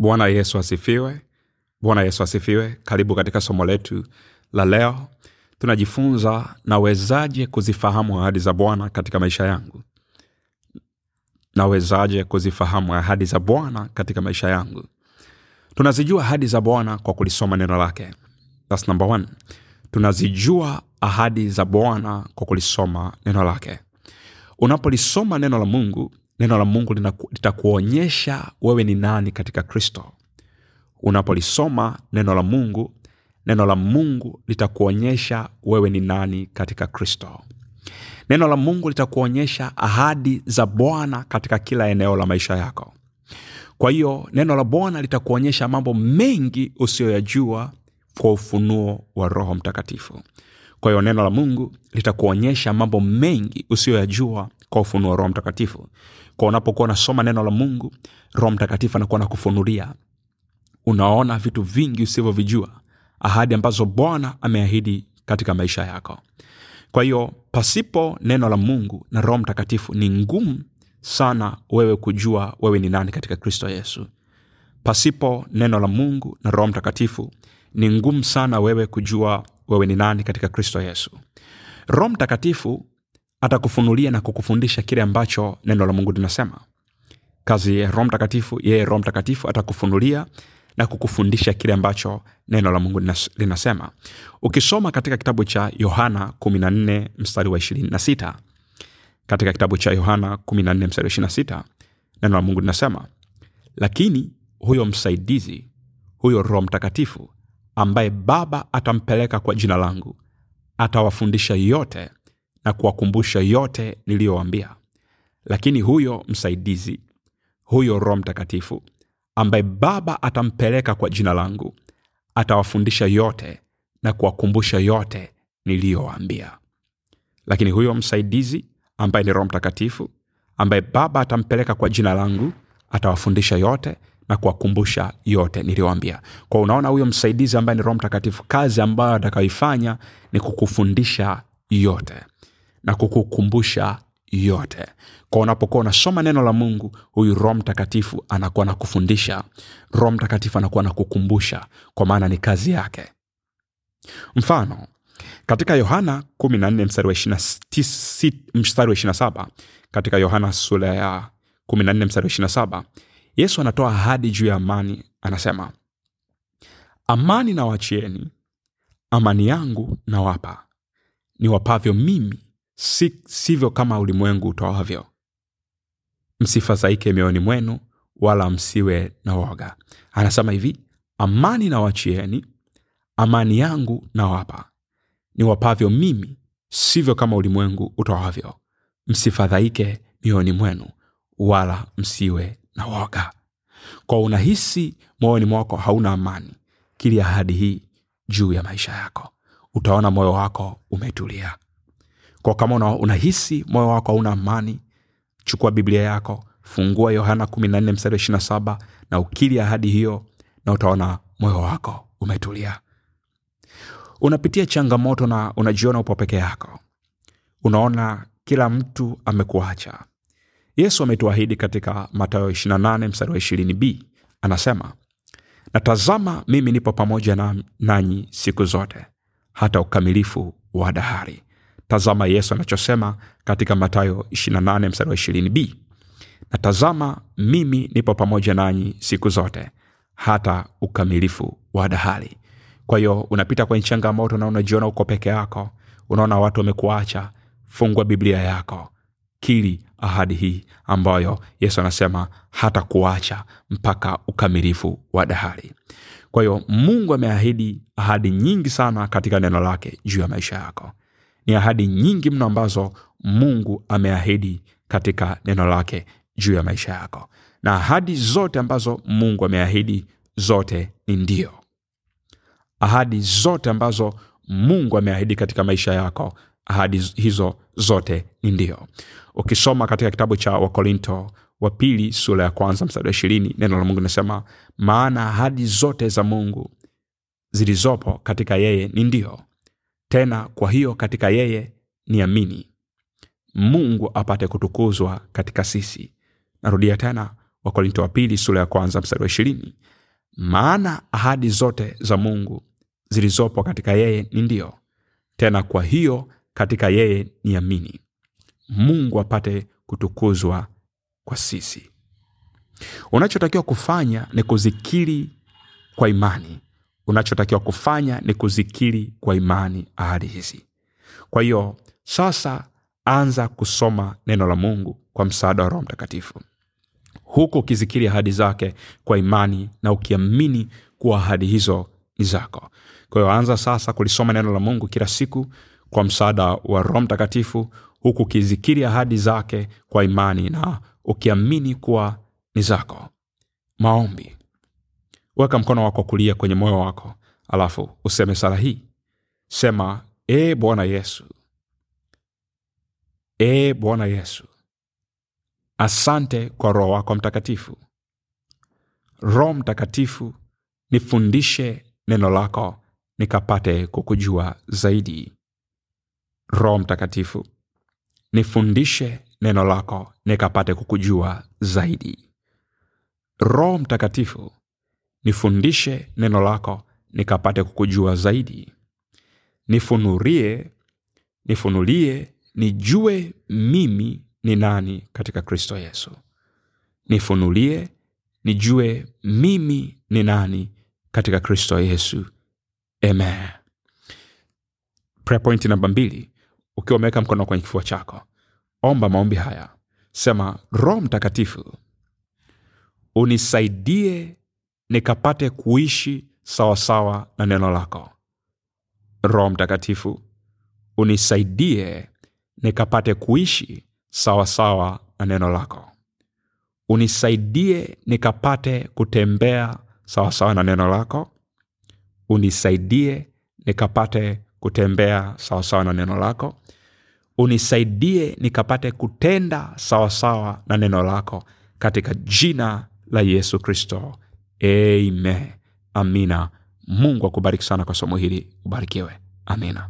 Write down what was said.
bwana yesu asifiwe. Bwana yesu asifiwe. Karibu katika somo letu la leo. Tunajifunza nawezaje kuzifahamu ahadi za bwana katika maisha yangu? Nawezaje kuzifahamu ahadi za bwana katika maisha yangu? Tunazijua ahadi za bwana kwa kulisoma neno lake. That's number one. tunazijua ahadi za bwana kwa kulisoma neno lake. Unapolisoma neno la mungu neno la mungu litakuonyesha wewe ni nani katika kristo. Unapolisoma neno la mungu neno la mungu litakuonyesha wewe ni nani katika kristo. Neno la mungu litakuonyesha ahadi za bwana katika kila eneo la maisha yako. Kwa hiyo neno la bwana litakuonyesha mambo mengi usiyoyajua kwa ufunuo wa roho mtakatifu. Kwa hiyo neno la mungu litakuonyesha mambo mengi usiyoyajua kwa ufunuo wa roho mtakatifu kwa unapokuwa unasoma neno la mungu roho mtakatifu anakuwa nakufunulia unaona vitu vingi usivyovijua ahadi ambazo bwana ameahidi katika maisha yako. Kwa hiyo pasipo neno la mungu na roho mtakatifu ni ngumu sana wewe kujua wewe ni nani katika kristo yesu. Pasipo neno la mungu na roho mtakatifu ni ngumu sana wewe kujua wewe ni nani katika kristo yesu. Roho mtakatifu atakufunulia na kukufundisha kile ambacho neno la mungu linasema. Kazi ya roho mtakatifu yeye roho mtakatifu atakufunulia na kukufundisha kile ambacho neno la mungu linasema. Ukisoma katika kitabu cha yohana 14 mstari wa 26 katika kitabu cha yohana 14 mstari wa 26 neno la mungu linasema lakini huyo msaidizi huyo roho mtakatifu ambaye baba atampeleka kwa jina langu atawafundisha yote na kuwakumbusha yote niliyowaambia. Lakini huyo msaidizi huyo roho mtakatifu ambaye baba atampeleka kwa jina langu atawafundisha yote na kuwakumbusha yote niliyowaambia. Lakini huyo msaidizi ambaye ni roho mtakatifu ambaye baba atampeleka kwa jina langu atawafundisha yote na kuwakumbusha yote niliyoambia kwa unaona huyo msaidizi ambaye ni roho mtakatifu kazi ambayo atakayoifanya ni kukufundisha yote na kukukumbusha yote. Kwa unapokuwa unasoma neno la mungu huyu roho mtakatifu anakuwa nakufundisha roho mtakatifu anakuwa nakukumbusha kwa maana ni kazi yake. Mfano katika yohana 14 mstari wa 29 mstari wa 27 katika yohana sura ya 14 mstari wa 27 yesu anatoa ahadi juu ya amani anasema amani nawachieni, amani yangu nawapa. Niwapavyo mimi si, sivyo kama ulimwengu utoavyo. Msifadhaike mioyoni mwenu wala msiwe na woga. Anasema hivi amani na wachieni amani yangu nawapa. Niwapavyo mimi sivyo kama ulimwengu utoavyo. Msifadhaike mioyoni mwenu wala msiwe na woga. Kwa unahisi moyoni mwako hauna amani kili ahadi hii juu ya maisha yako. Utaona moyo wako umetulia kwa kama una, unahisi moyo wako hauna amani chukua biblia yako fungua yohana 14 mstari wa 27 na ukili ahadi hiyo na utaona moyo wako umetulia. Unapitia changamoto na unajiona upo peke yako. Unaona kila mtu amekuacha. Yesu ametuahidi katika matayo 28 mstari wa 20b anasema natazama mimi nipo pamoja na, nanyi siku zote hata ukamilifu wa dahari tazama yesu anachosema katika matayo 28 mstari wa 20b natazama mimi nipo pamoja nanyi siku zote hata ukamilifu wa dahali. Kwa hiyo unapita kwenye changamoto na unajiona uko peke yako unaona watu wamekuacha fungua biblia yako. Kili ahadi hii ambayo yesu anasema hata kuacha mpaka ukamilifu wa dahari kwa hiyo mungu ameahidi ahadi nyingi sana katika neno lake juu ya maisha yako ni ahadi nyingi mno ambazo mungu ameahidi katika neno lake juu ya maisha yako. Na ahadi zote ambazo mungu ameahidi zote ni ndio. Ahadi zote ambazo mungu ameahidi katika maisha yako ahadi hizo zote ni ndio. Ukisoma katika kitabu cha wakorinto wa pili sura ya kwanza mstari wa ishirini neno la mungu linasema maana ahadi zote za mungu zilizopo katika yeye ni ndio tena kwa hiyo katika yeye ni amini mungu apate kutukuzwa katika sisi. Narudia tena wakorinto wa pili sura ya kwanza mstari wa ishirini. Maana ahadi zote za mungu zilizopo katika yeye ni ndiyo, tena kwa hiyo katika yeye ni amini mungu apate kutukuzwa kwa sisi. Unachotakiwa kufanya ni kuzikiri kwa imani unachotakiwa kufanya ni kuzikiri kwa imani ahadi hizi. Kwa hiyo sasa anza kusoma neno la mungu kwa msaada wa roho mtakatifu. Huku ukizikiri ahadi zake kwa imani na ukiamini kuwa ahadi hizo ni zako. Kwa hiyo anza sasa kulisoma neno la mungu kila siku kwa msaada wa roho mtakatifu huku ukizikiri ahadi zake kwa imani na ukiamini kuwa ni zako. Maombi weka mkono wako kulia kwenye moyo wako alafu useme sala hii. Sema e bwana yesu. E bwana yesu. Asante kwa roho wako mtakatifu. Roho mtakatifu nifundishe neno lako nikapate kukujua zaidi. Roho mtakatifu nifundishe neno lako nikapate kukujua zaidi. Roho mtakatifu nifundishe neno lako nikapate kukujua zaidi. Nifunurie nifunulie nijue mimi ni nani katika kristo yesu. Nifunulie nijue mimi ni nani katika kristo yesu. Amen. Prayer point namba mbili ukiwa umeweka mkono kwenye kifua chako omba maombi haya. Sema roho mtakatifu unisaidie nikapate kuishi sawasawa na neno lako. Roho mtakatifu unisaidie nikapate kuishi sawasawa na neno lako. Unisaidie nikapate kutembea sawasawa na neno lako. Unisaidie nikapate kutembea sawasawa na neno lako. Unisaidie nikapate kutenda sawasawa na neno lako katika jina la yesu kristo amen. Amina. Mungu akubariki sana kwa somo hili. Ubarikiwe. Amina